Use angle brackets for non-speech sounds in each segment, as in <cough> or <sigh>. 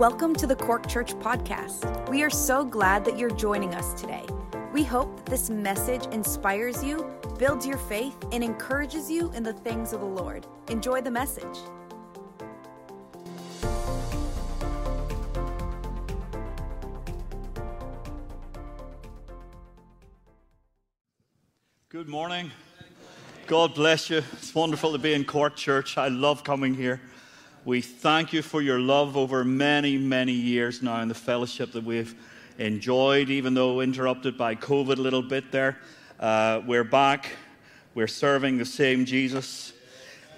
Welcome to the Cork Church Podcast. We are so glad that you're joining us today. We hope that this message inspires you, builds your faith, and encourages you in the things of the Lord. Enjoy the message. Good morning. God bless you. It's wonderful to be in Cork Church. I love coming here. We thank you for your love over many, many years now and the fellowship that we've enjoyed, even though interrupted by COVID a little bit there. Uh, we're back. We're serving the same Jesus.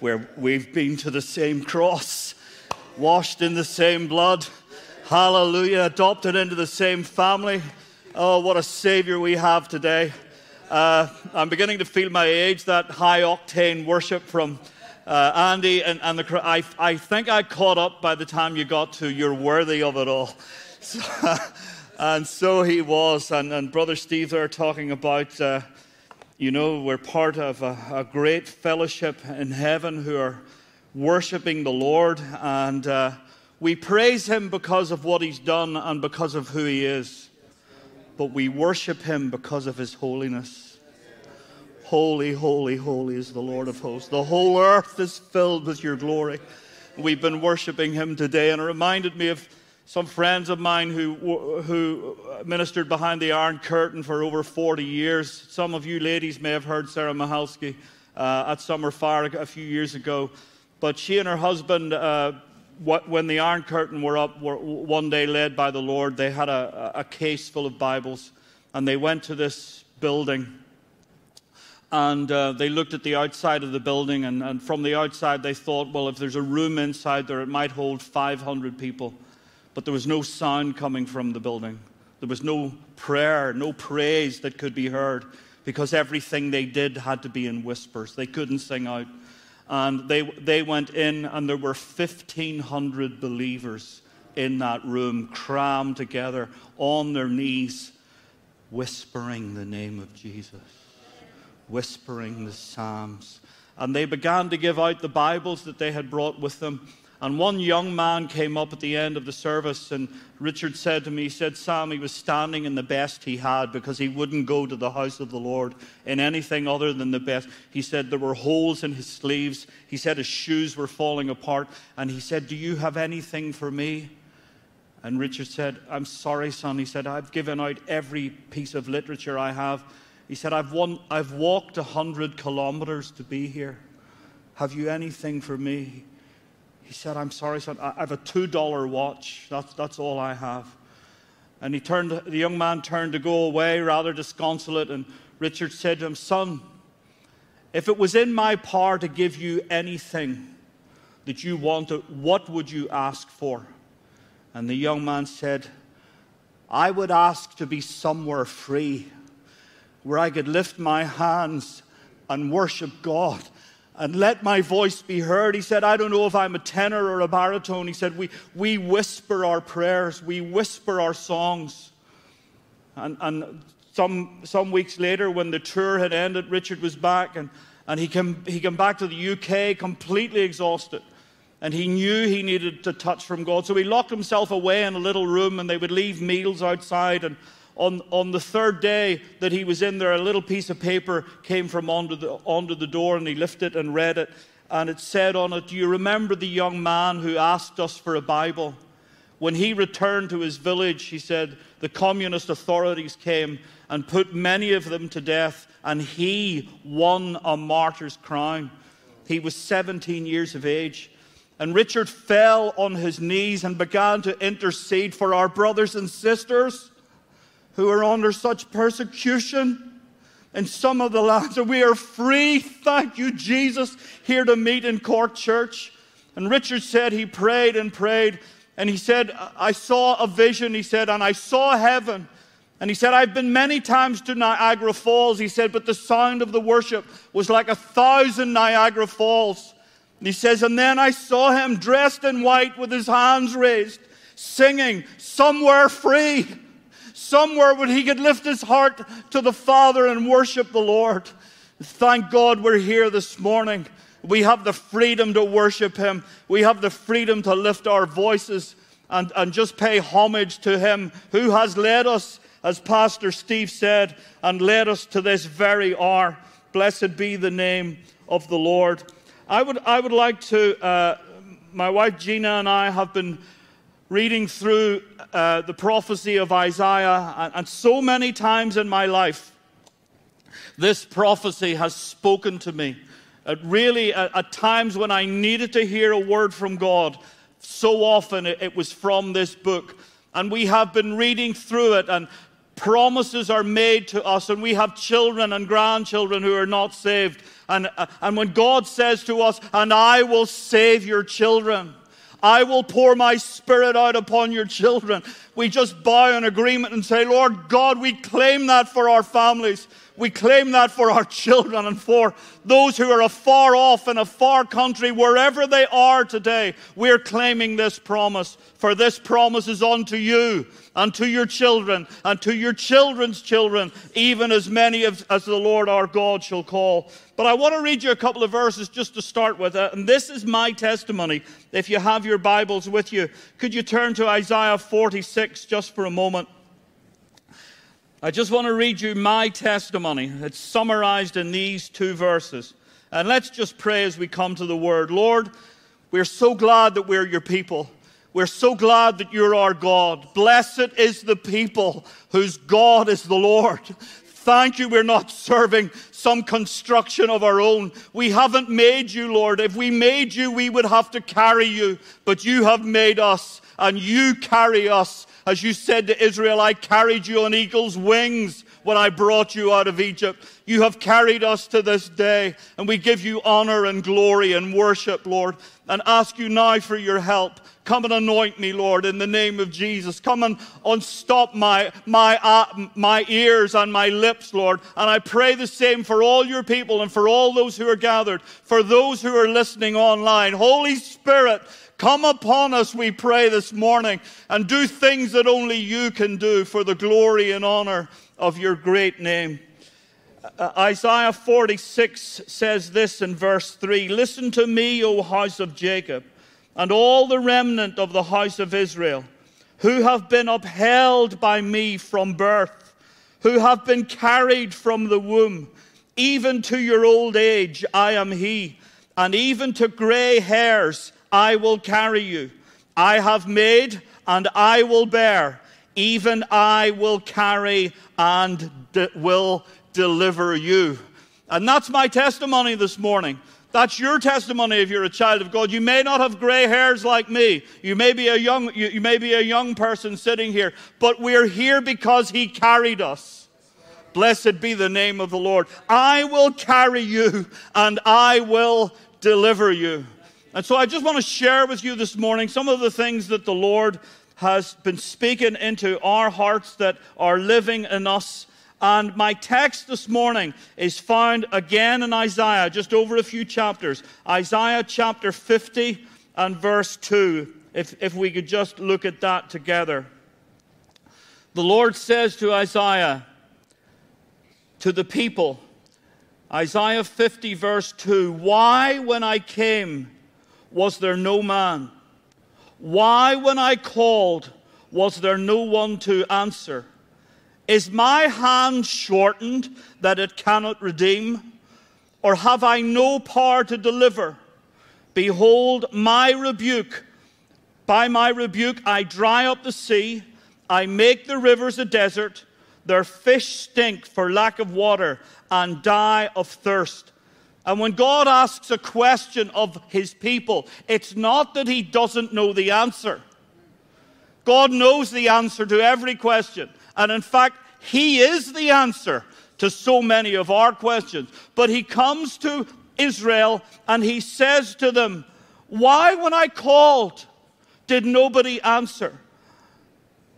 We're, we've been to the same cross, washed in the same blood. Hallelujah. Adopted into the same family. Oh, what a Savior we have today. Uh, I'm beginning to feel my age, that high octane worship from uh, Andy and, and the I, I think I caught up by the time you got to You're Worthy of It All. <laughs> So, and so he was. And, and Brother Steve there talking about, uh, you know, we're part of a, a, great fellowship in heaven who are worshiping the Lord. And uh, we praise him because of what he's done and because of who he is. But we worship him because of his holiness. Holy, holy, holy is the Lord of hosts. The whole earth is filled with your glory. We've been worshiping him today, and it reminded me of some friends of mine who, who ministered behind the Iron Curtain for over 40 years. Some of you ladies may have heard Sarah Mahalski uh, at Summer Fire a few years ago. But she and her husband, uh, when the Iron Curtain were up, were one day led by the Lord, they had a, a case full of Bibles, and they went to this building and uh, they looked at the outside of the building, and, and, from the outside, they thought, well, if there's a room inside there, it might hold 500 people. But there was no sound coming from the building. There was no prayer, no praise that could be heard because everything they did had to be in whispers. They couldn't sing out. And they, they went in, and there were 1,500 believers in that room, crammed together on their knees, whispering the name of Jesus whispering the Psalms. And they began to give out the Bibles that they had brought with them. And one young man came up at the end of the service, and Richard said to me, he said, Sam, he was standing in the best he had because he wouldn't go to the house of the Lord in anything other than the best. He said there were holes in his sleeves. He said his shoes were falling apart. And he said, Do you have anything for me? And Richard said, I'm sorry, son. He said, I've given out every piece of literature I have. He said, I've, won, I've walked 100 kilometers to be here. Have you anything for me? He said, I'm sorry, son. I have a $2 watch. That's, that's all I have. And he turned, the young man turned to go away, rather disconsolate. And Richard said to him, Son, if it was in my power to give you anything that you wanted, what would you ask for? And the young man said, I would ask to be somewhere free where I could lift my hands and worship God and let my voice be heard. He said, I don't know if I'm a tenor or a baritone. He said, We, we whisper our prayers, we whisper our songs. And, and some, some weeks later, when the tour had ended, Richard was back and, and he, came, he came back to the UK completely exhausted. And he knew he needed to touch from God. So he locked himself away in a little room and they would leave meals outside and on, on the third day that he was in there, a little piece of paper came from under the, under the door and he lifted it and read it. And it said on it, Do you remember the young man who asked us for a Bible? When he returned to his village, he said, the communist authorities came and put many of them to death, and he won a martyr's crown. He was 17 years of age. And Richard fell on his knees and began to intercede for our brothers and sisters who are under such persecution in some of the lands. And we are free, thank you, Jesus, here to meet in Cork Church. And Richard said he prayed and prayed. And he said, I saw a vision, he said, and I saw heaven. And he said, I've been many times to Niagara Falls, he said, but the sound of the worship was like a thousand Niagara Falls. And he says, and then I saw him dressed in white with his hands raised, singing, Somewhere Free somewhere where he could lift his heart to the Father and worship the Lord. Thank God we're here this morning. We have the freedom to worship him. We have the freedom to lift our voices and, and just pay homage to him who has led us, as Pastor Steve said, and led us to this very hour. Blessed be the name of the Lord. I would, I would like to, uh, my wife Gina and I have been reading through uh, the prophecy of Isaiah, and, and so many times in my life, this prophecy has spoken to me. It really, at, at, times when I needed to hear a word from God, so often it, it was from this book. And we have been reading through it, and promises are made to us, and we have children and grandchildren who are not saved. And, uh, and when God says to us, And I will save your children, I will pour my spirit out upon your children. We just bow in agreement and say, Lord God, we claim that for our families. We claim that for our children and for those who are afar off in a far country, wherever they are today. We're claiming this promise, for this promise is unto you and to your children and to your children's children, even as many as, as the Lord our God shall call. But I want to read you a couple of verses just to start with. Uh, and this is my testimony. If you have your Bibles with you, could you turn to Isaiah 46 just for a moment? I just want to read you my testimony. It's summarized in these two verses. And let's just pray as we come to the word. Lord, we're so glad that we're your people. We're so glad that you're our God. Blessed is the people whose God is the Lord. Thank you, we're not serving some construction of our own. We haven't made you, Lord. If we made you, we would have to carry you. But you have made us, and you carry us as you said to Israel, I carried you on eagle's wings when I brought you out of Egypt. You have carried us to this day, and we give you honor and glory and worship, Lord, and ask you now for your help. Come and anoint me, Lord, in the name of Jesus. Come and unstop my, my, uh, my ears and my lips, Lord. And I pray the same for all your people and for all those who are gathered, for those who are listening online. Holy Spirit, Come upon us, we pray this morning, and do things that only you can do for the glory and honor of your great name. Uh, Isaiah 46 says this in verse 3 Listen to me, O house of Jacob, and all the remnant of the house of Israel, who have been upheld by me from birth, who have been carried from the womb. Even to your old age, I am He, and even to gray hairs, I will carry you. I have made and I will bear. Even I will carry and de- will deliver you. And that's my testimony this morning. That's your testimony if you're a child of God. You may not have gray hairs like me. You may be a young, you, you may be a young person sitting here, but we're here because He carried us. Blessed be the name of the Lord. I will carry you and I will deliver you. And so I just want to share with you this morning some of the things that the Lord has been speaking into our hearts that are living in us. And my text this morning is found again in Isaiah, just over a few chapters. Isaiah chapter 50 and verse 2, if, if we could just look at that together. The Lord says to Isaiah, to the people, Isaiah 50, verse 2 Why, when I came, was there no man? Why, when I called, was there no one to answer? Is my hand shortened that it cannot redeem? Or have I no power to deliver? Behold, my rebuke. By my rebuke, I dry up the sea, I make the rivers a desert. Their fish stink for lack of water and die of thirst. And when God asks a question of his people, it's not that he doesn't know the answer. God knows the answer to every question. And in fact, he is the answer to so many of our questions. But he comes to Israel and he says to them, Why, when I called, did nobody answer?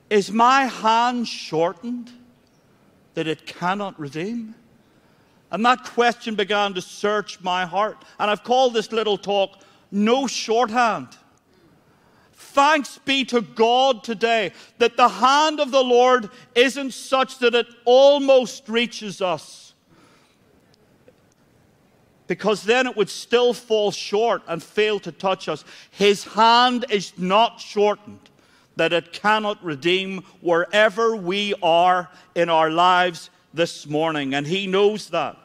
Is my hand shortened that it cannot redeem? And that question began to search my heart. And I've called this little talk, No Shorthand. Thanks be to God today that the hand of the Lord isn't such that it almost reaches us. Because then it would still fall short and fail to touch us. His hand is not shortened that it cannot redeem wherever we are in our lives this morning. And He knows that.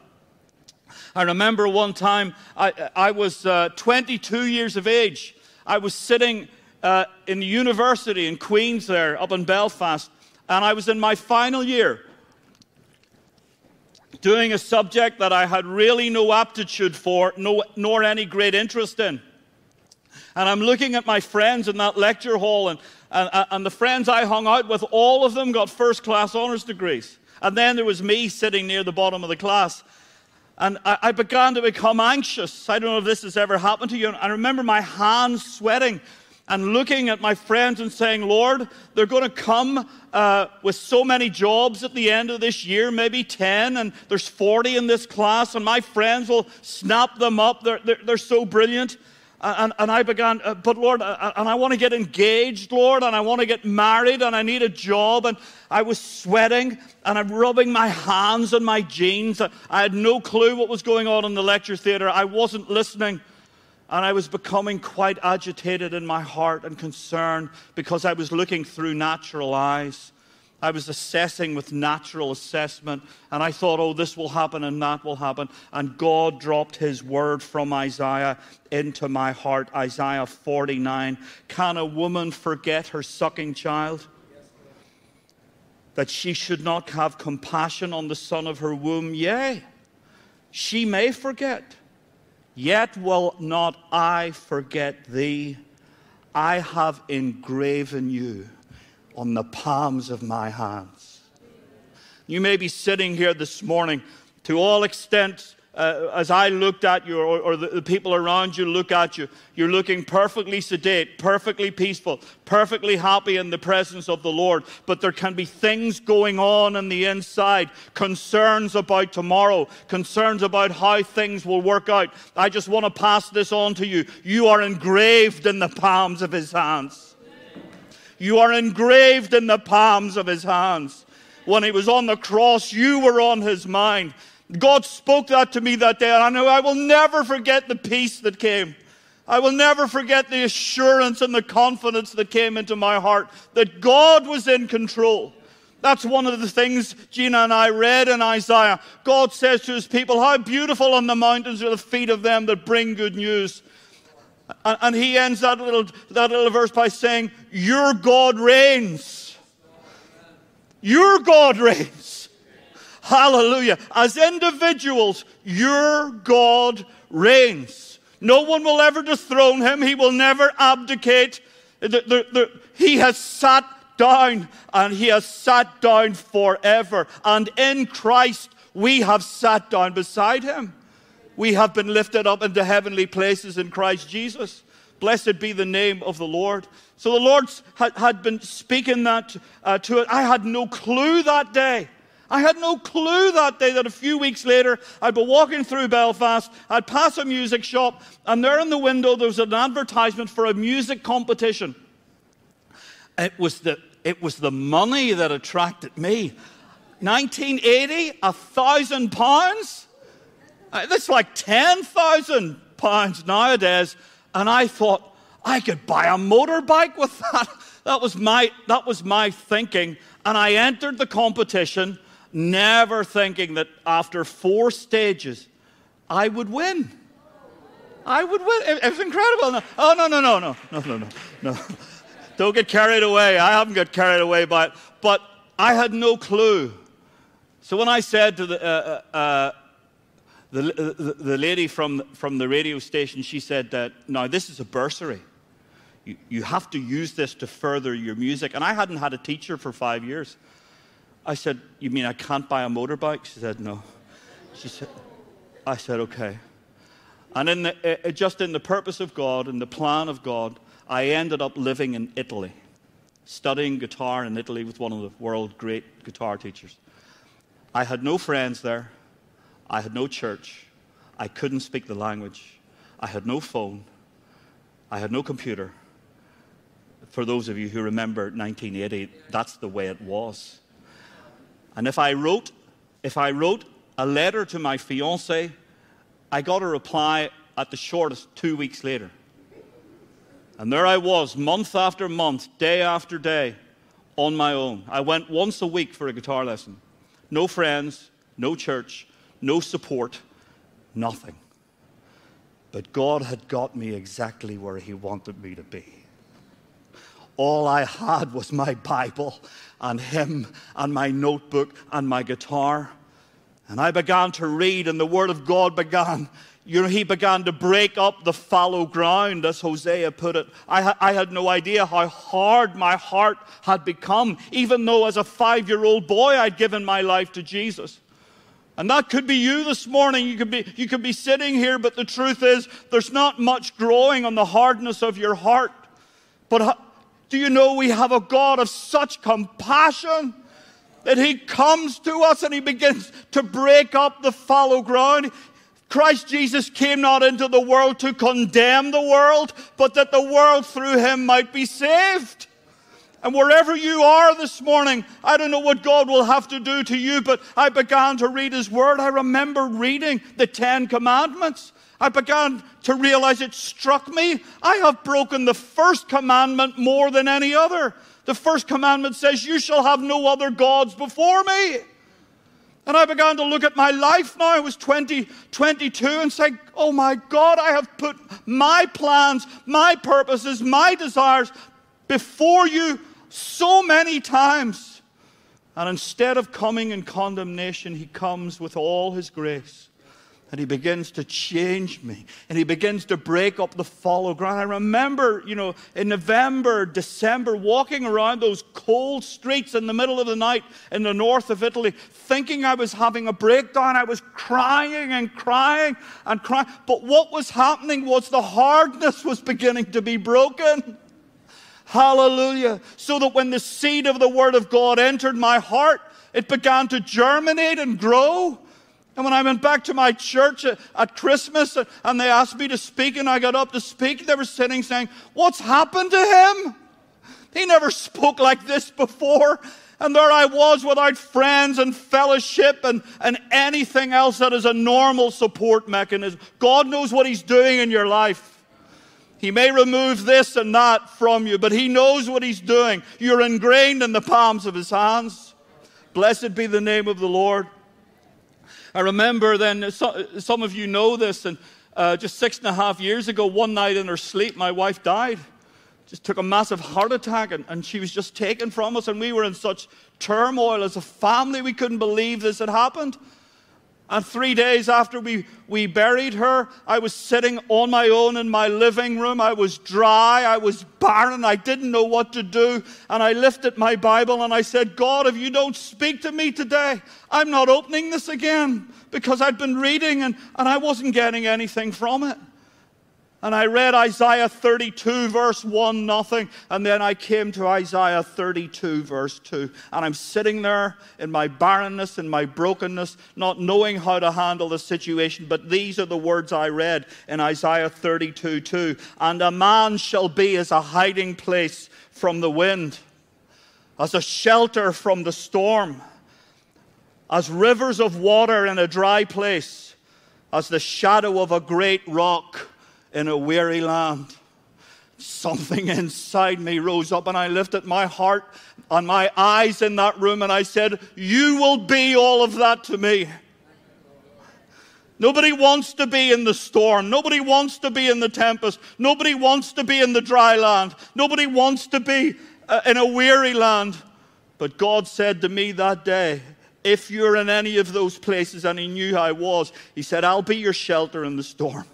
I remember one time I, I was uh, 22 years of age. I was sitting uh, in the university in Queens, there up in Belfast, and I was in my final year doing a subject that I had really no aptitude for, no, nor any great interest in. And I'm looking at my friends in that lecture hall, and, and, and the friends I hung out with, all of them got first class honours degrees. And then there was me sitting near the bottom of the class. And I, I began to become anxious. I don't know if this has ever happened to you. I remember my hands sweating and looking at my friends and saying, Lord, they're going to come uh, with so many jobs at the end of this year, maybe 10, and there's 40 in this class, and my friends will snap them up. They're, they're, they're so brilliant. And, and I began, uh, but Lord, uh, and I want to get engaged, Lord, and I want to get married, and I need a job. And I was sweating, and I'm rubbing my hands on my jeans. I had no clue what was going on in the lecture theater. I wasn't listening. And I was becoming quite agitated in my heart and concerned because I was looking through natural eyes. I was assessing with natural assessment, and I thought, oh, this will happen and that will happen. And God dropped his word from Isaiah into my heart Isaiah 49. Can a woman forget her sucking child? That she should not have compassion on the son of her womb? Yea, she may forget. Yet will not I forget thee. I have engraven you on the palms of my hands. You may be sitting here this morning, to all extent, uh, as I looked at you, or, or the, the, people around you look at you, you're looking perfectly sedate, perfectly peaceful, perfectly happy in the presence of the Lord. But there can be things going on in the inside, concerns about tomorrow, concerns about how things will work out. I just want to pass this on to you. You are engraved in the palms of His hands. You are engraved in the palms of his hands. When he was on the cross, you were on his mind. God spoke that to me that day, and I know I will never forget the peace that came. I will never forget the assurance and the confidence that came into my heart that God was in control. That's one of the things Gina and I read in Isaiah. God says to his people, How beautiful on the mountains are the feet of them that bring good news. And he ends that little, that little verse by saying, Your God reigns. Your God reigns. Hallelujah. As individuals, your God reigns. No one will ever dethrone him. He will never abdicate. The, the, the, he has sat down and he has sat down forever. And in Christ, we have sat down beside him we have been lifted up into heavenly places in Christ Jesus. Blessed be the name of the Lord. So the Lord had, had been speaking that uh, to it. I had no clue that day. I had no clue that day that a few weeks later I'd be walking through Belfast, I'd pass a music shop, and there in the window there was an advertisement for a music competition. It was the, it was the money that attracted me. 1980, a thousand pounds? Uh, that's like 10,000 pounds nowadays. And I thought, I could buy a motorbike with that. <laughs> That was my, that was my thinking. And I entered the competition never thinking that after four stages, I would win. I would win. It, was incredible. No, oh, no, no, no, no, no, no, no, no. <laughs> Don't get carried away. I haven't got carried away by it. But I had no clue. So when I said to the, uh, uh, uh the, the, the, lady from, from the radio station, she said that, now this is a bursary. You, you have to use this to further your music. And I hadn't had a teacher for five years. I said, you mean I can't buy a motorbike? She said, no. She said, I said, okay. And in the, uh, just in the purpose of God and the plan of God, I ended up living in Italy, studying guitar in Italy with one of the world's great guitar teachers. I had no friends there. I had no church. I couldn't speak the language. I had no phone. I had no computer. For those of you who remember 1980, that's the way it was. And if I wrote, if I wrote a letter to my fiance, I got a reply at the shortest two weeks later. And there I was, month after month, day after day, on my own. I went once a week for a guitar lesson. No friends, no church, no support, nothing. But God had got me exactly where He wanted me to be. All I had was my Bible and Him and my notebook and my guitar. And I began to read, and the Word of God began. You know, he began to break up the fallow ground, as Hosea put it. I, I had no idea how hard my heart had become, even though as a five year old boy I'd given my life to Jesus. And that could be you this morning. You could, be, you could be sitting here, but the truth is, there's not much growing on the hardness of your heart. But uh, do you know we have a God of such compassion that He comes to us and He begins to break up the fallow ground? Christ Jesus came not into the world to condemn the world, but that the world through Him might be saved. And wherever you are this morning, I don't know what God will have to do to you, but I began to read His Word. I remember reading the Ten Commandments. I began to realize it struck me. I have broken the first commandment more than any other. The first commandment says, You shall have no other gods before me. And I began to look at my life now. I was 20, 22 and say, Oh my God, I have put my plans, my purposes, my desires before you so many times. And instead of coming in condemnation, he comes with all his grace. And he begins to change me. And he begins to break up the fallow ground. I remember, you know, in November, December, walking around those cold streets in the middle of the night in the north of Italy, thinking I was having a breakdown. I was crying and crying and crying. But what was happening was the hardness was beginning to be broken. Hallelujah. So that when the seed of the Word of God entered my heart, it began to germinate and grow. And when I went back to my church at, Christmas uh, and they asked me to speak and I got up to speak, they were sitting saying, What's happened to him? He never spoke like this before. And there I was without friends and fellowship and, and anything else that is a normal support mechanism. God knows what He's doing in your life. He may remove this and that from you, but He knows what He's doing. You're ingrained in the palms of His hands. Blessed be the name of the Lord. I remember then, some of you know this, and uh, just six and a half years ago, one night in her sleep, my wife died. Just took a massive heart attack, and, and she was just taken from us, and we were in such turmoil as a family. We couldn't believe this had happened. And three days after we, we buried her, I was sitting on my own in my living room. I was dry, I was barren, I didn't know what to do. And I lifted my Bible and I said, God, if you don't speak to me today, I'm not opening this again because I'd been reading and, and I wasn't getting anything from it. And I read Isaiah 32, verse 1, nothing. And then I came to Isaiah 32, verse 2. And I'm sitting there in my barrenness and my brokenness, not knowing how to handle the situation. But these are the words I read in Isaiah 32, 2. And a man shall be as a hiding place from the wind, as a shelter from the storm, as rivers of water in a dry place, as the shadow of a great rock in a weary land. Something inside me rose up, and I lifted my heart and my eyes in that room, and I said, You will be all of that to me. Nobody wants to be in the storm. Nobody wants to be in the tempest. Nobody wants to be in the dry land. Nobody wants to be uh, in a weary land. But God said to me that day, if you're in any of those places, and He knew I was, He said, I'll be your shelter in the storm.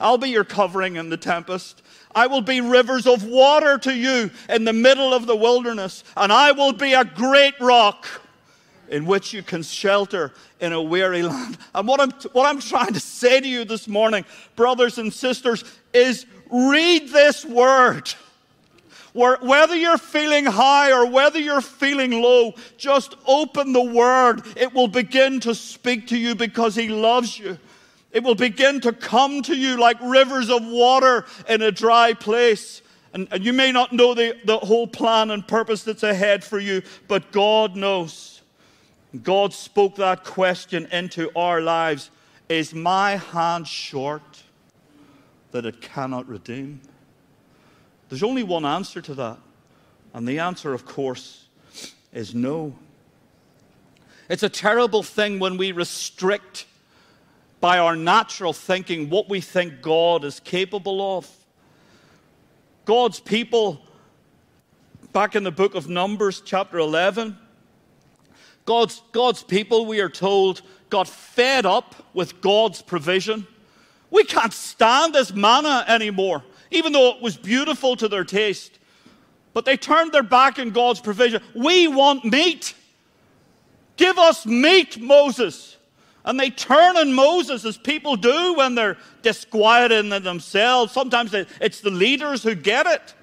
I'll be your covering in the tempest. I will be rivers of water to you in the middle of the wilderness, and I will be a great rock in which you can shelter in a weary land. And what I'm, what I'm trying to say to you this morning, brothers and sisters, is read this word. Whether you're feeling high or whether you're feeling low, just open the word. It will begin to speak to you because he loves you. It will begin to come to you like rivers of water in a dry place. And, and, you may not know the, the whole plan and purpose that's ahead for you, but God knows. God spoke that question into our lives Is my hand short that it cannot redeem? There's only one answer to that. And the answer, of course, is no. It's a terrible thing when we restrict by our natural thinking what we think God is capable of. God's people, back in the book of Numbers, chapter 11, God's, God's people, we are told, got fed up with God's provision. We can't stand this manna anymore, even though it was beautiful to their taste. But they turned their back on God's provision. We want meat. Give us meat, Moses. And they turn on Moses as people do when they're disquieted themselves. Sometimes it's the leaders who get it.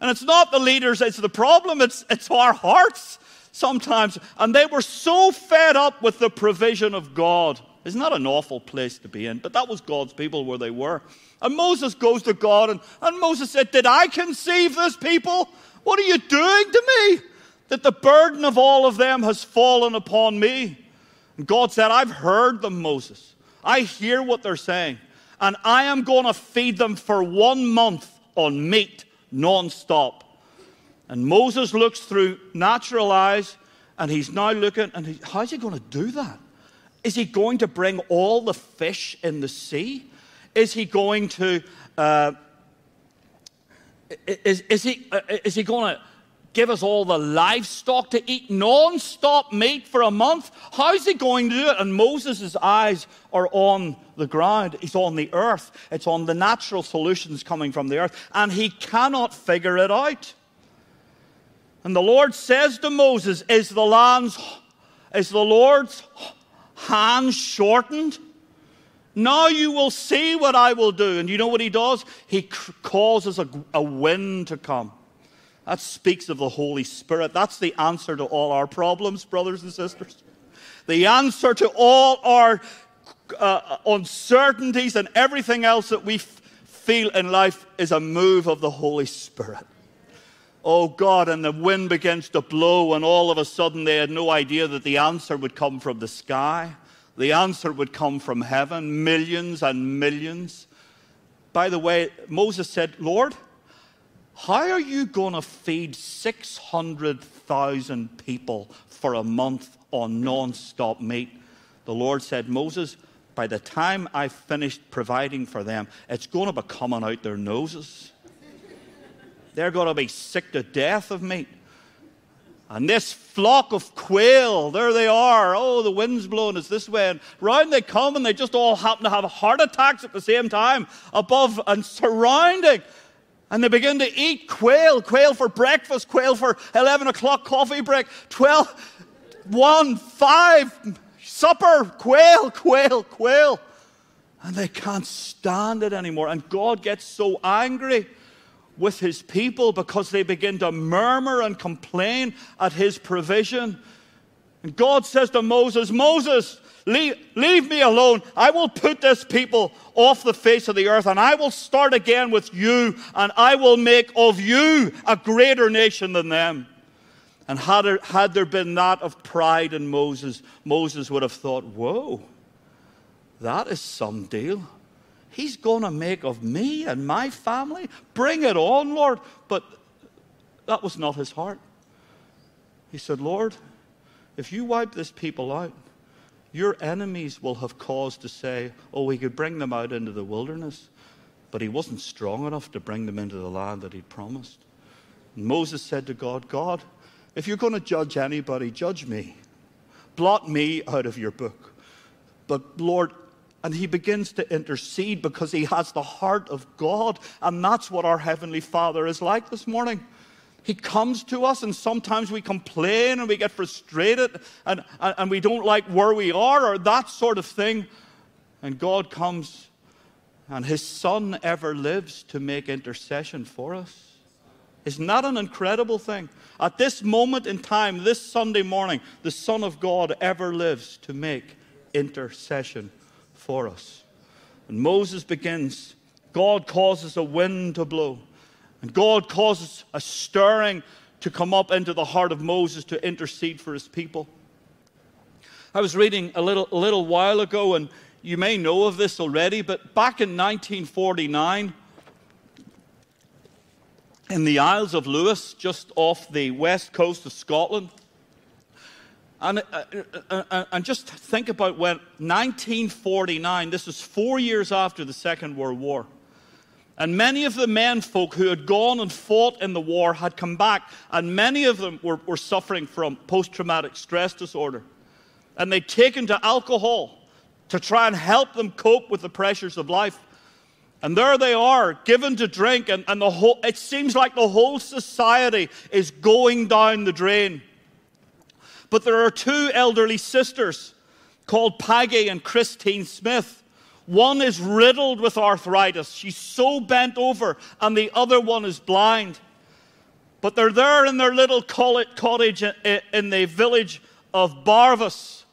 And it's not the leaders, it's the problem, it's, it's our hearts sometimes. And they were so fed up with the provision of God. Isn't that an awful place to be in? But that was God's people where they were. And Moses goes to God, and, and Moses said, Did I conceive this people? What are you doing to me? That the burden of all of them has fallen upon me. God said, I've heard them, Moses. I hear what they're saying. And I am going to feed them for one month on meat non-stop. And Moses looks through natural eyes and he's now looking and he, how's he going to do that? Is he going to bring all the fish in the sea? Is he going to, uh, is, is, he, uh, is he going to give us all the livestock to eat non stop meat for a month? How's he going to do it? And Moses' eyes are on the ground, he's on the earth. It's on the natural solutions coming from the earth, and he cannot figure it out. And the Lord says to Moses, Is the land's, is the Lord's hand shortened? Now you will see what I will do. And you know what he does? He causes a, a wind to come. That speaks of the Holy Spirit. That's the answer to all our problems, brothers and sisters. The answer to all our uh, uncertainties and everything else that we f- feel in life is a move of the Holy Spirit. Oh God, and the wind begins to blow, and all of a sudden they had no idea that the answer would come from the sky. The answer would come from heaven, millions and millions. By the way, Moses said, Lord, how are you going to feed 600,000 people for a month on non stop meat? The Lord said, Moses, by the time I've finished providing for them, it's going to be coming out their noses. They're going to be sick to death of meat. And this flock of quail, there they are. Oh, the wind's blowing us this way. And round they come, and they just all happen to have heart attacks at the same time, above and surrounding. And they begin to eat quail, quail for breakfast, quail for 11 o'clock coffee break, 12, 1, 5, supper, quail, quail, quail. And they can't stand it anymore. And God gets so angry with his people because they begin to murmur and complain at his provision. And God says to Moses, Moses, leave, leave, me alone. I will put this people off the face of the earth and I will start again with you and I will make of you a greater nation than them. And had there, had there been that of pride in Moses, Moses would have thought, whoa, that is some deal. He's going to make of me and my family. Bring it on, Lord. But that was not his heart. He said, Lord, if you wipe this people out, your enemies will have cause to say, oh, he could bring them out into the wilderness. But he wasn't strong enough to bring them into the land that he'd promised. And Moses said to God, God, if you're going to judge anybody, judge me. Blot me out of your book. But Lord, and he begins to intercede because he has the heart of God. And that's what our Heavenly Father is like this morning. He comes to us, and sometimes we complain and we get frustrated and, and, and we don't like where we are or that sort of thing. And God comes, and His Son ever lives to make intercession for us. Isn't that an incredible thing? At this moment in time, this Sunday morning, the Son of God ever lives to make intercession for us. And Moses begins, God causes a wind to blow, and God causes a stirring to come up into the heart of Moses to intercede for his people. I was reading a little, a little while ago, and you may know of this already, but back in 1949, in the Isles of Lewis, just off the west coast of Scotland. And, uh, uh, uh, and just think about when 1949, this is four years after the Second World War. And many of the men folk who had gone and fought in the war had come back, and many of them were, were suffering from post traumatic stress disorder. And they'd taken to alcohol to try and help them cope with the pressures of life. And there they are, given to drink, and, and the whole, it seems like the whole society is going down the drain. But there are two elderly sisters called Peggy and Christine Smith one is riddled with arthritis. She's so bent over, and the other one is blind. But they're there in their little cottage in the village of Barvas,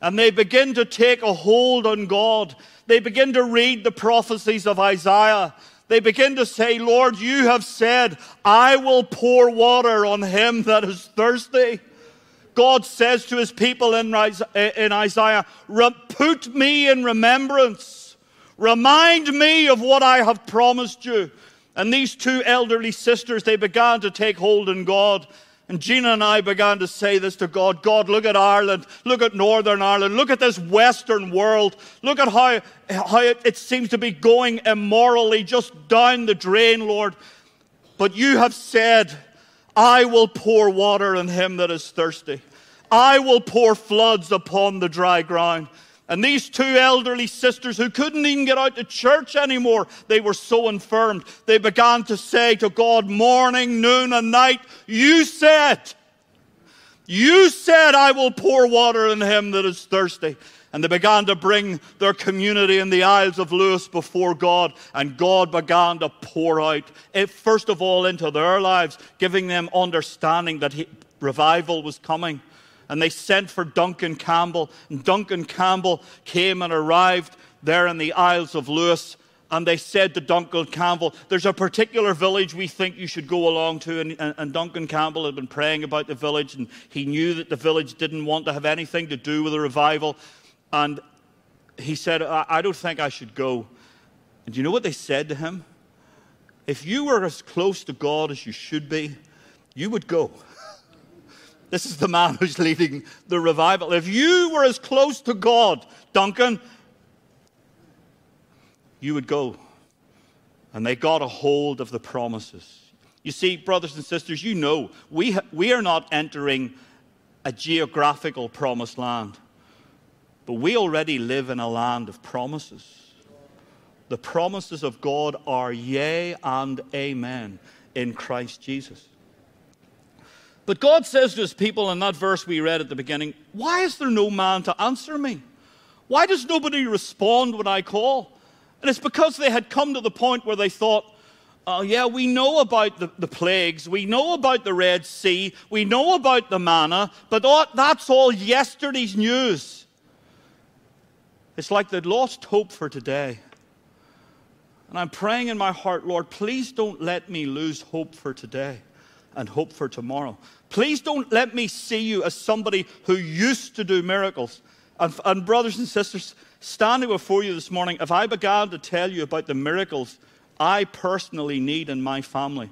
and they begin to take a hold on God. They begin to read the prophecies of Isaiah. They begin to say, Lord, you have said, I will pour water on him that is thirsty. God says to his people in, eh, in Isaiah, Put me in remembrance. Remind me of what I have promised you. And these two elderly sisters, they began to take hold in God. And Gina and I began to say this to God God, look at Ireland. Look at Northern Ireland. Look at this Western world. Look at how, how it, it seems to be going immorally just down the drain, Lord. But you have said, I will pour water on him that is thirsty. I will pour floods upon the dry ground. And these two elderly sisters who couldn't even get out to church anymore, they were so infirmed. They began to say to God, morning, noon, and night, You said, You said, I will pour water on him that is thirsty. And they began to bring their community in the Isles of Lewis before God, and God began to pour out, it, first of all, into their lives, giving them understanding that he, revival was coming. And they sent for Duncan Campbell, and Duncan Campbell came and arrived there in the Isles of Lewis. And they said to Duncan Campbell, There's a particular village we think you should go along to. And, and, and, Duncan Campbell had been praying about the village, and he knew that the village didn't want to have anything to do with the revival. And he said, I, don't think I should go. And do you know what they said to him? If you were as close to God as you should be, you would go. <laughs> This is the man <laughs> who's leading the revival. If you were as close to God, Duncan, you would go. And they got a hold of the promises. You see, brothers and sisters, you know, we, ha- we are not entering a geographical promised land. But we already live in a land of promises. The promises of God are yea and amen in Christ Jesus. But God says to his people in that verse we read at the beginning, Why is there no man to answer me? Why does nobody respond when I call? And it's because they had come to the point where they thought, Oh, yeah, we know about the, the, plagues. We know about the Red Sea. We know about the manna, but oh, that's all yesterday's news. It's like they'd lost hope for today. And I'm praying in my heart, Lord, please don't let me lose hope for today and hope for tomorrow. Please don't let me see you as somebody who used to do miracles. And, and, brothers and sisters, standing before you this morning, if I began to tell you about the miracles I personally need in my family,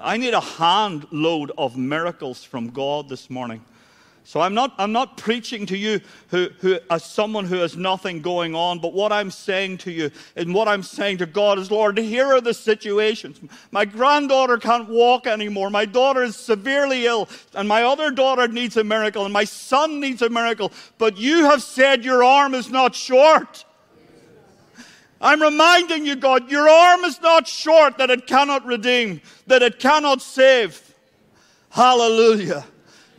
I need a handload of miracles from God this morning. So I'm not, I'm not preaching to you who, who, as someone who has nothing going on, but what I'm saying to you and what I'm saying to God is, Lord, here are the situations. My granddaughter can't walk anymore. My daughter is severely ill, and my other daughter needs a miracle, and my son needs a miracle. But you have said your arm is not short. I'm reminding you, God, your arm is not short that it cannot redeem, that it cannot save. Hallelujah.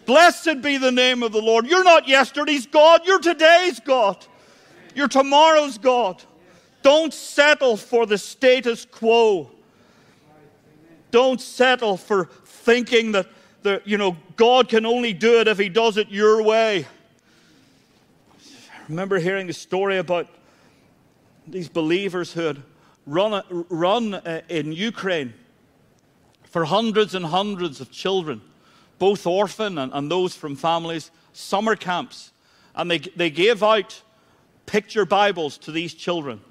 Blessed be the name of the Lord. You're not yesterday's God, you're today's God. You're tomorrow's God. Don't settle for the status quo. Don't settle for thinking that the, you know, God can only do it if He does it your way. I remember hearing a story about these believers who had run, run uh, in Ukraine for hundreds and hundreds of children both orphan and, and those from families, summer camps. And they, they gave out picture Bibles to these children.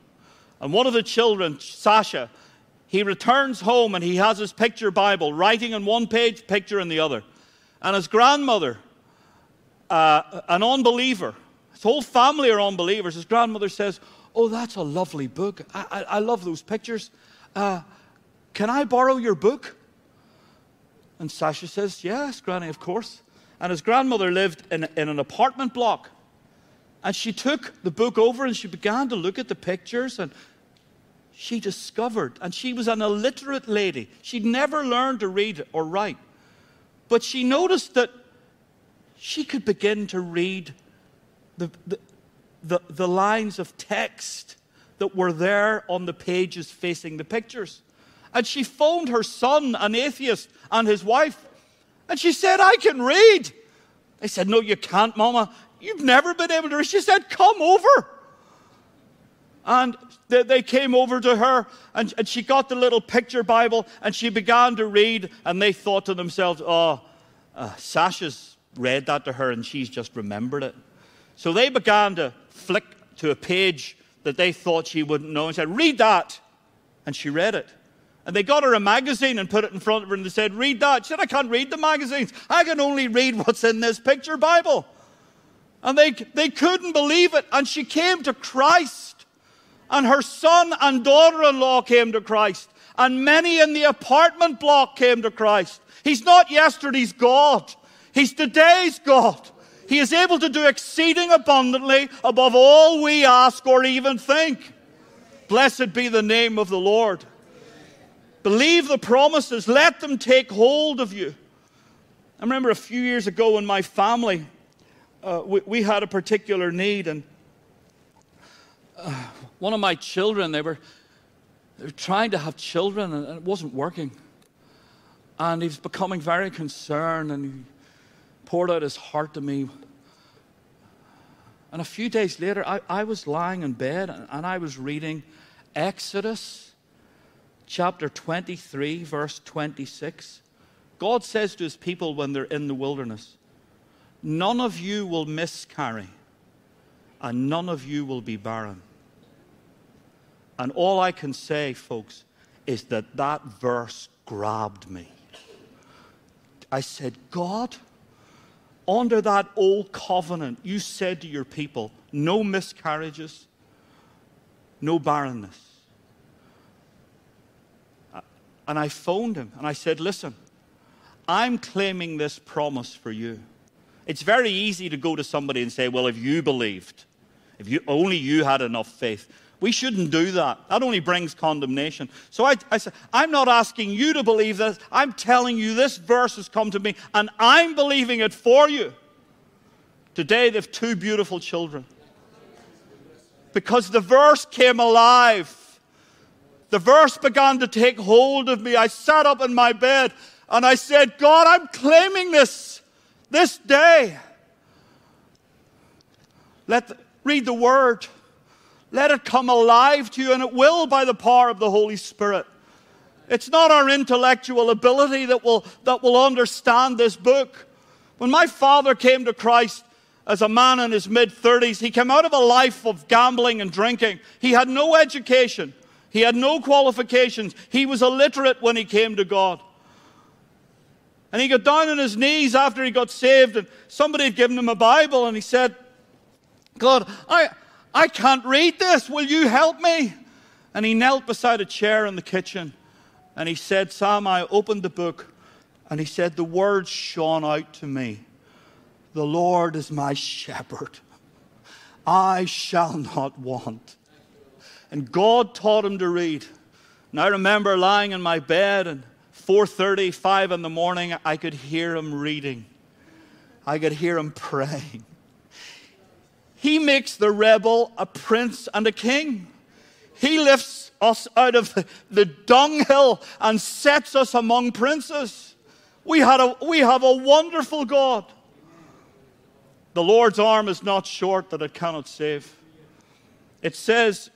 And one of the children, Sasha, he returns home and he has his picture Bible, writing on one page, picture in the other. And his grandmother, uh, an unbeliever, his whole family are unbelievers. His grandmother says, Oh, that's a lovely book. I, I, I love those pictures. Uh, can I borrow your book? And Sasha says, Yes, Granny, of course. And his grandmother lived in, in an apartment block. And she took the book over and she began to look at the pictures and she discovered, and she was an illiterate lady. She'd never learned to read or write. But she noticed that she could begin to read the, the, the, the lines of text that were there on the pages facing the pictures. And she phoned her son, an atheist, and his wife. And she said, I can read. They said, No, you can't, Mama. You've never been able to read. She said, Come over. And they, came over to her, and, and she got the little picture Bible, and she began to read. And they thought to themselves, Oh, uh, Sasha's read that to her, and she's just remembered it. So they began to flick to a page that they thought she wouldn't know and said, Read that. And she read it. And they got her a magazine and put it in front of her and they said, Read that. She said, I can't read the magazines. I can only read what's in this picture Bible. And they, they couldn't believe it. And she came to Christ. And her son and daughter in law came to Christ. And many in the apartment block came to Christ. He's not yesterday's God, He's today's God. He is able to do exceeding abundantly above all we ask or even think. Blessed be the name of the Lord. Believe the promises, let them take hold of you. I remember a few years ago in my family, uh, we, we, had a particular need, and uh, one of my children, they were, they were trying to have children, and it wasn't working. And he was becoming very concerned, and he poured out his heart to me. And a few days later, I, I was lying in bed and, and I was reading Exodus chapter 23, verse 26. God says to his people when they're in the wilderness, None of you will miscarry, and none of you will be barren. And all I can say, folks, is that that verse grabbed me. I said, God, under that old covenant, you said to your people, no miscarriages, no barrenness. And I phoned him and I said, Listen, I'm claiming this promise for you. It's very easy to go to somebody and say, Well, if you believed, if you, only you had enough faith. We shouldn't do that. That only brings condemnation. So I, I said, I'm not asking you to believe this. I'm telling you this verse has come to me, and I'm believing it for you. Today, they have two beautiful children. Because the verse came alive. The verse began to take hold of me. I sat up in my bed and I said, God, I'm claiming this this day. Let the, read the word. Let it come alive to you, and it will by the power of the Holy Spirit. It's not our intellectual ability that will, that will understand this book. When my father came to Christ as a man in his mid 30s, he came out of a life of gambling and drinking. He had no education, he had no qualifications. He was illiterate when he came to God. And he got down on his knees after he got saved, and somebody had given him a Bible, and he said, God, I, I can't read this. Will you help me? And he knelt beside a chair in the kitchen and he said, Sam, I opened the book and he said, The words shone out to me The Lord is my shepherd. I shall not want. And God taught him to read. And I remember lying in my bed and 4:30, 5 in the morning, I could hear him reading. I could hear him praying. He makes the rebel a prince and a king. He lifts us out of the dunghill and sets us among princes. We, had a, we have a wonderful God. The Lord's arm is not short that it cannot save. It says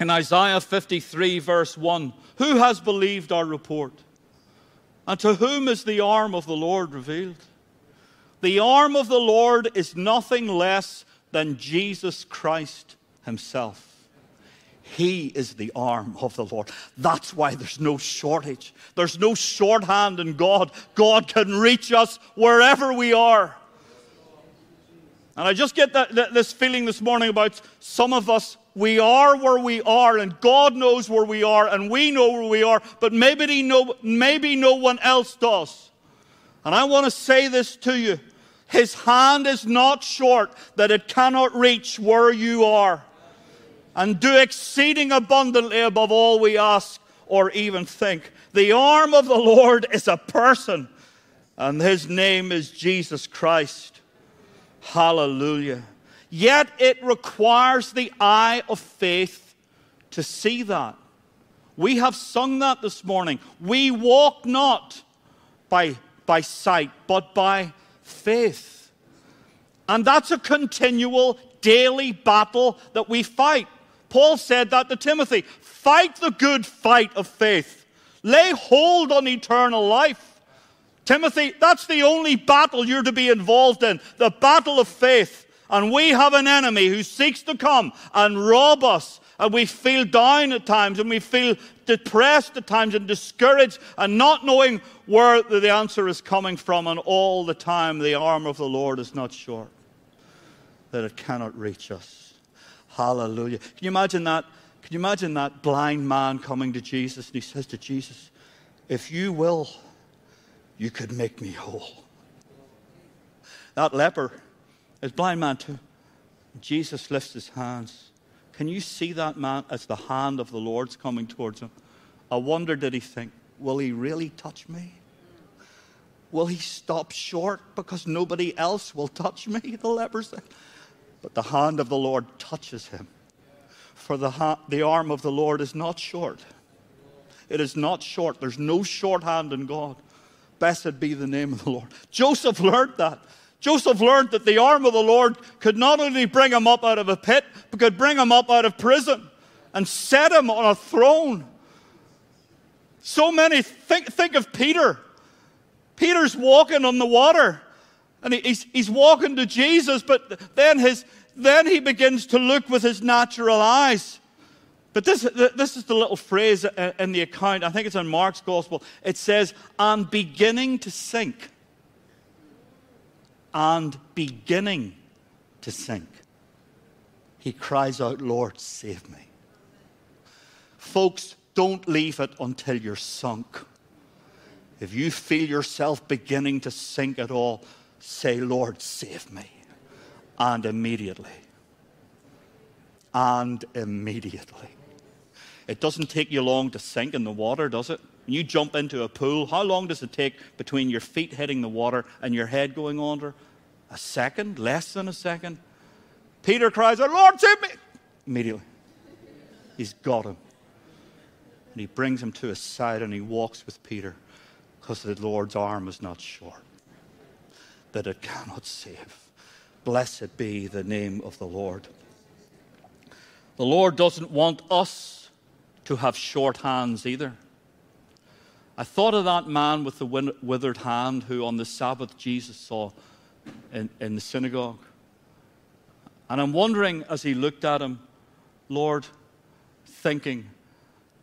in Isaiah 53, verse 1 Who has believed our report? And to whom is the arm of the Lord revealed? The arm of the Lord is nothing less than Jesus Christ himself. He is the arm of the Lord. That's why there's no shortage. There's no shorthand in God. God can reach us wherever we are. And I just get that, that, this feeling this morning about some of us. We are where we are, and God knows where we are, and we know where we are, but maybe, no, maybe no one else does. And I want to say this to you His hand is not short that it cannot reach where you are, and do exceeding abundantly above all we ask or even think. The arm of the Lord is a person, and His name is Jesus Christ. Hallelujah. Yet it requires the eye of faith to see that. We have sung that this morning. We walk not by, by sight, but by faith. And that's a continual daily battle that we fight. Paul said that to Timothy fight the good fight of faith, lay hold on eternal life. Timothy, that's the only battle you're to be involved in the battle of faith. And we have an enemy who seeks to come and rob us. And we feel down at times and we feel depressed at times and discouraged and not knowing where the answer is coming from. And all the time, the arm of the Lord is not short, that it cannot reach us. Hallelujah. Can you imagine that? Can you imagine that blind man coming to Jesus and he says to Jesus, If you will, you could make me whole. That leper is blind man too. Jesus lifts his hands. Can you see that man as the hand of the Lord's coming towards him? I wonder, did he think, will he really touch me? Will he stop short because nobody else will touch me? <laughs> The leper said. But the hand of the Lord touches him. For the, ha- the arm of the Lord is not short. It is not short. There's no shorthand in God. Blessed be the name of the Lord. Joseph learned that. Joseph learned that the arm of the Lord could not only bring him up out of a pit, but could bring him up out of prison and set him on a throne. So many, think, think of Peter. Peter's walking on the water and he's, he's walking to Jesus, but then, his, then he begins to look with his natural eyes. But this, this is the little phrase in the account. I think it's in Mark's gospel. It says, I'm beginning to sink. And beginning to sink. He cries out, Lord, save me. Folks, don't leave it until you're sunk. If you feel yourself beginning to sink at all, say, Lord, save me. And immediately. And immediately. It doesn't take you long to sink in the water, does it? When you jump into a pool, how long does it take between your feet hitting the water and your head going under? A second? Less than a second? Peter cries out, Lord, save me! Immediately. He's got him. And he brings him to his side and he walks with Peter because the Lord's arm is not short, that it cannot save. Blessed be the name of the Lord. The Lord doesn't want us to have short hands either. I thought of that man with the withered hand who on the Sabbath Jesus saw in, in the synagogue. And I'm wondering as he looked at him, Lord, thinking,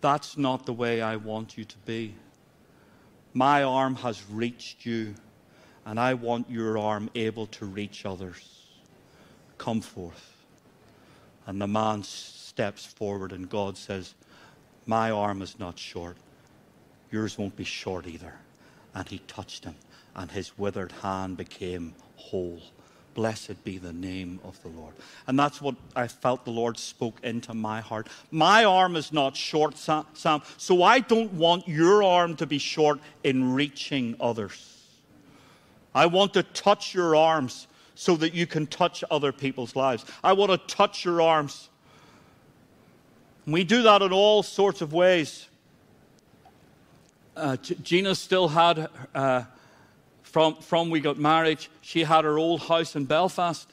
that's not the way I want you to be. My arm has reached you, and I want your arm able to reach others. Come forth. And the man steps forward, and God says, my arm is not short. Yours won't be short either. And he touched him, and his withered hand became whole. Blessed be the name of the Lord. And that's what I felt the Lord spoke into my heart. My arm is not short, Sam, so I don't want your arm to be short in reaching others. I want to touch your arms so that you can touch other people's lives. I want to touch your arms we do that in all sorts of ways. Uh, Gina still had, uh, from, from we got married, she had her old house in Belfast.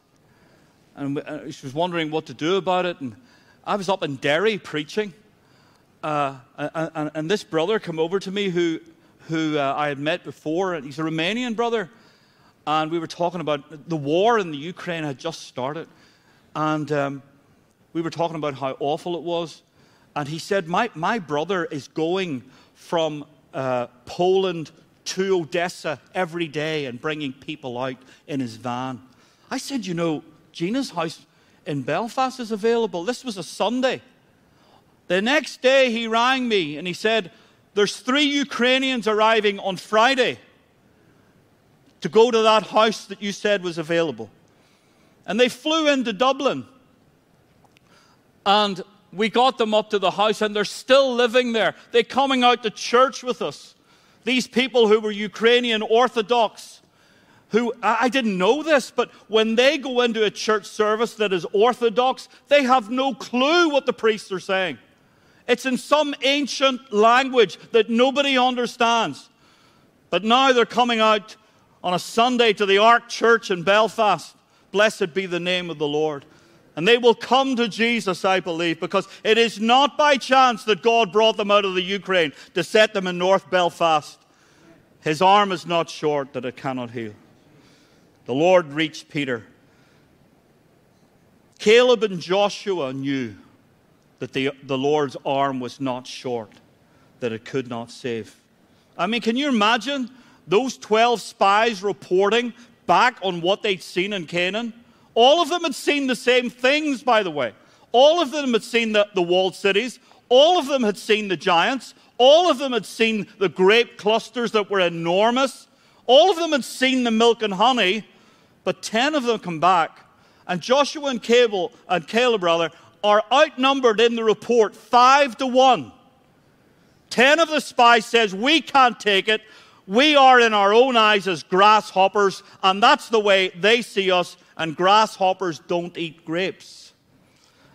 And uh, she was wondering what to do about it. And I was up in Derry preaching. Uh, and, and, this brother came over to me who, who uh, I had met before. And he's a Romanian brother. And we were talking about the war in the Ukraine had just started. And um, we were talking about how awful it was. And he said, My, my brother is going from uh, Poland to Odessa every day and bringing people out in his van. I said, You know, Gina's house in Belfast is available. This was a Sunday. The next day, he rang me and he said, There's three Ukrainians arriving on Friday to go to that house that you said was available. And they flew into Dublin. And we got them up to the house, and they're still living there. They're coming out to church with us. These people who were Ukrainian Orthodox, who I didn't know this, but when they go into a church service that is Orthodox, they have no clue what the priests are saying. It's in some ancient language that nobody understands. But now they're coming out on a Sunday to the Ark Church in Belfast. Blessed be the name of the Lord. And they will come to Jesus, I believe, because it is not by chance that God brought them out of the Ukraine to set them in North Belfast. His arm is not short that it cannot heal. The Lord reached Peter. Caleb and Joshua knew that the, the Lord's arm was not short, that it could not save. I mean, can you imagine those 12 spies reporting back on what they'd seen in Canaan? All of them had seen the same things, by the way. All of them had seen the, the walled cities. All of them had seen the giants. All of them had seen the grape clusters that were enormous. All of them had seen the milk and honey. But 10 of them come back. And Joshua and Caleb, and Caleb rather, are outnumbered in the report five to one. Ten of the spies says, We can't take it. We are in our own eyes as grasshoppers, and that's the way they see us and grasshoppers don't eat grapes.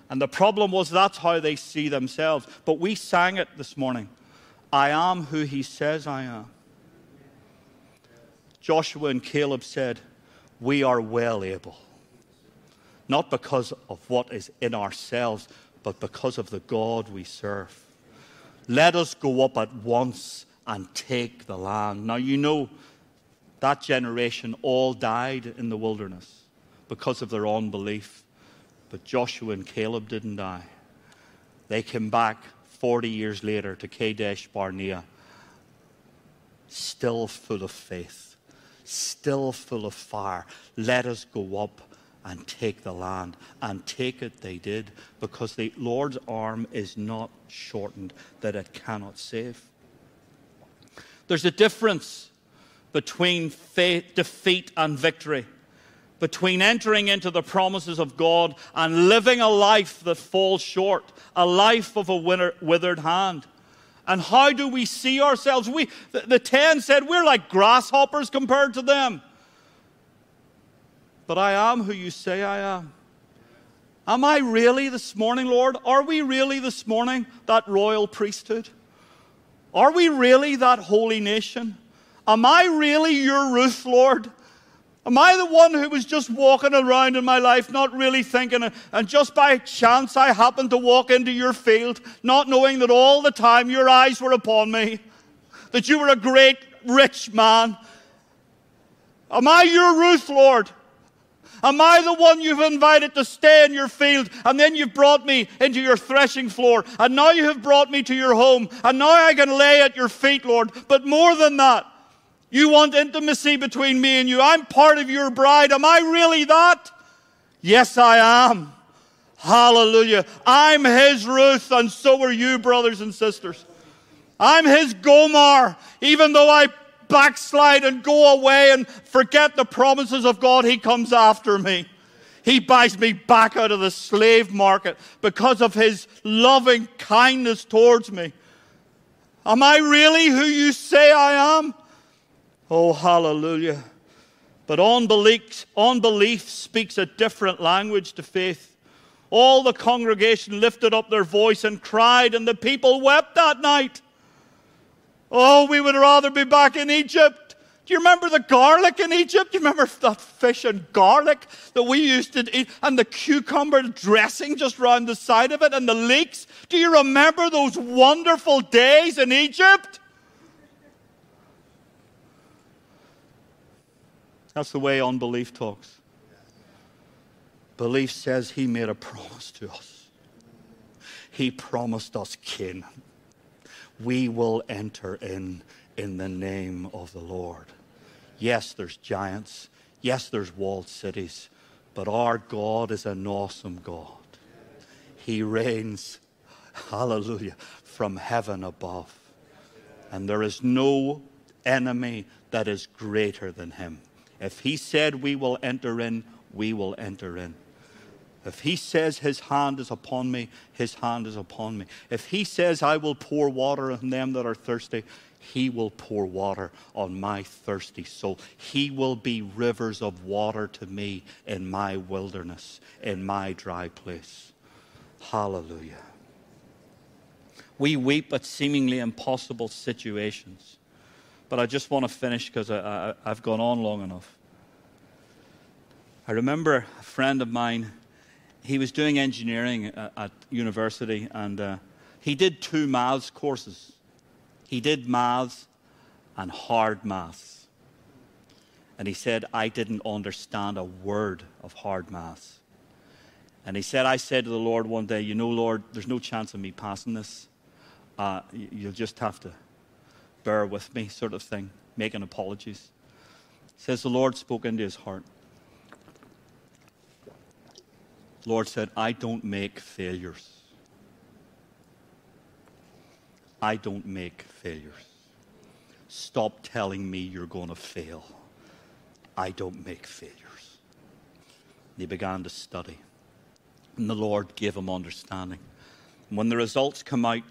And the problem was that's how they see themselves. But we sang it this morning I am who he says I am. Joshua and Caleb said, We are well able. Not because of what is in ourselves, but because of the God we serve. Let us go up at once and take the land. Now, you know, that generation all died in the wilderness because of their unbelief. But Joshua and Caleb didn't die. They came back 40 years later to Kadesh Barnea, still full of faith, still full of fire. Let us go up and take the land. And take it they did, because the Lord's arm is not shortened that it cannot save. There's a difference between faith, defeat and victory between entering into the promises of God and living a life that falls short, a life of a withered hand. And how do we see ourselves? We, the, the ten said, we're like grasshoppers compared to them. But I am who you say I am. Am I really this morning, Lord? Are we really this morning that royal priesthood? Are we really that holy nation? Am I really your Ruth, Lord? Am I the one who was just walking around in my life, not really thinking, and just by chance I happened to walk into your field, not knowing that all the time your eyes were upon me, that you were a great, rich man? Am I your Ruth, Lord? Am I the one you've invited to stay in your field? And then you've brought me into your threshing floor. And now you have brought me to your home. And now I can lay at your feet, Lord. But more than that, you want intimacy between me and you. I'm part of your bride. Am I really that? Yes, I am. Hallelujah. I'm his Ruth, and so are you, brothers and sisters. I'm his Gomer. Even though I backslide and go away and forget the promises of God, he comes after me. He buys me back out of the slave market because of his loving kindness towards me. Am I really who you say I am? Oh, hallelujah. But unbelief, unbelief speaks a different language to faith. All the congregation lifted up their voice and cried, and the people wept that night. Oh, we would rather be back in Egypt. Do you remember the garlic in Egypt? Do you remember that fish and garlic that we used to eat? And the cucumber dressing just round the side of it and the leeks? Do you remember those wonderful days in Egypt? That's the way unbelief talks. Belief says he made a promise to us. He promised us Canaan. We will enter in in the name of the Lord. Yes, there's giants. Yes, there's walled cities. But our God is an awesome God. He reigns, hallelujah, from heaven above. And there is no enemy that is greater than him. If he said we will enter in, we will enter in. If he says his hand is upon me, his hand is upon me. If he says I will pour water on them that are thirsty, he will pour water on my thirsty soul. He will be rivers of water to me in my wilderness, in my dry place. Hallelujah. We weep at seemingly impossible situations. But I just want to finish because I, have gone on long enough. I remember a friend of mine, he was doing engineering at, at university, and uh, he did two maths courses. He did maths and hard maths. And he said, I didn't understand a word of hard maths. And he said, I said to the Lord one day, You know, Lord, there's no chance of me passing this. Uh, you'll just have to bear with me, sort of thing, making apologies. Says, The Lord spoke into his heart. The Lord said, I don't make failures. I don't make failures. Stop telling me you're going to fail. I don't make failures. He began to study, and the Lord gave him understanding. And when the results come out,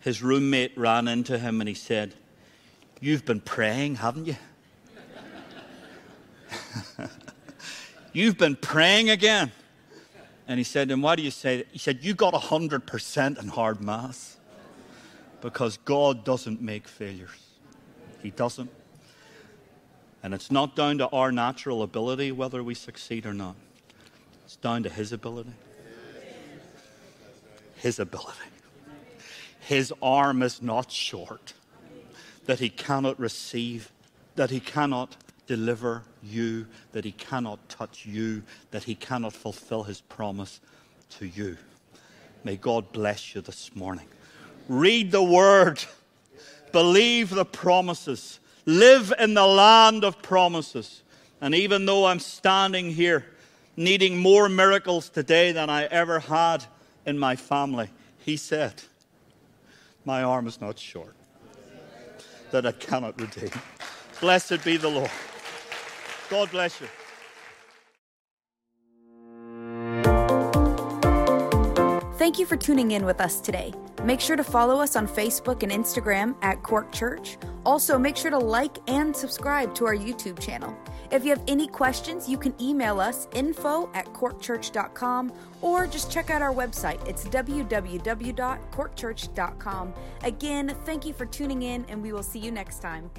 his roommate ran into him and he said, You've been praying, haven't you? <laughs> You've been praying again. And he said, And why do you say that? He said, You got 100% in hard maths because God doesn't make failures. He doesn't. And it's not down to our natural ability whether we succeed or not, it's down to His ability. His ability. His arm is not short, that He cannot receive, that He cannot deliver you, that He cannot touch you, that He cannot fulfill His promise to you. May God bless you this morning. Read the word. Believe the promises. Live in the land of promises. And even though I'm standing here needing more miracles today than I ever had in my family, he said, My arm is not short, that I cannot redeem. Blessed be the Lord. God bless you. Thank you for tuning in with us today. Make sure to follow us on Facebook and Instagram at Cork Church. Also, make sure to like and subscribe to our YouTube channel. If you have any questions, you can email us info at corkchurch.com or just check out our website. It's www.corkchurch.com. Again, thank you for tuning in, and we will see you next time.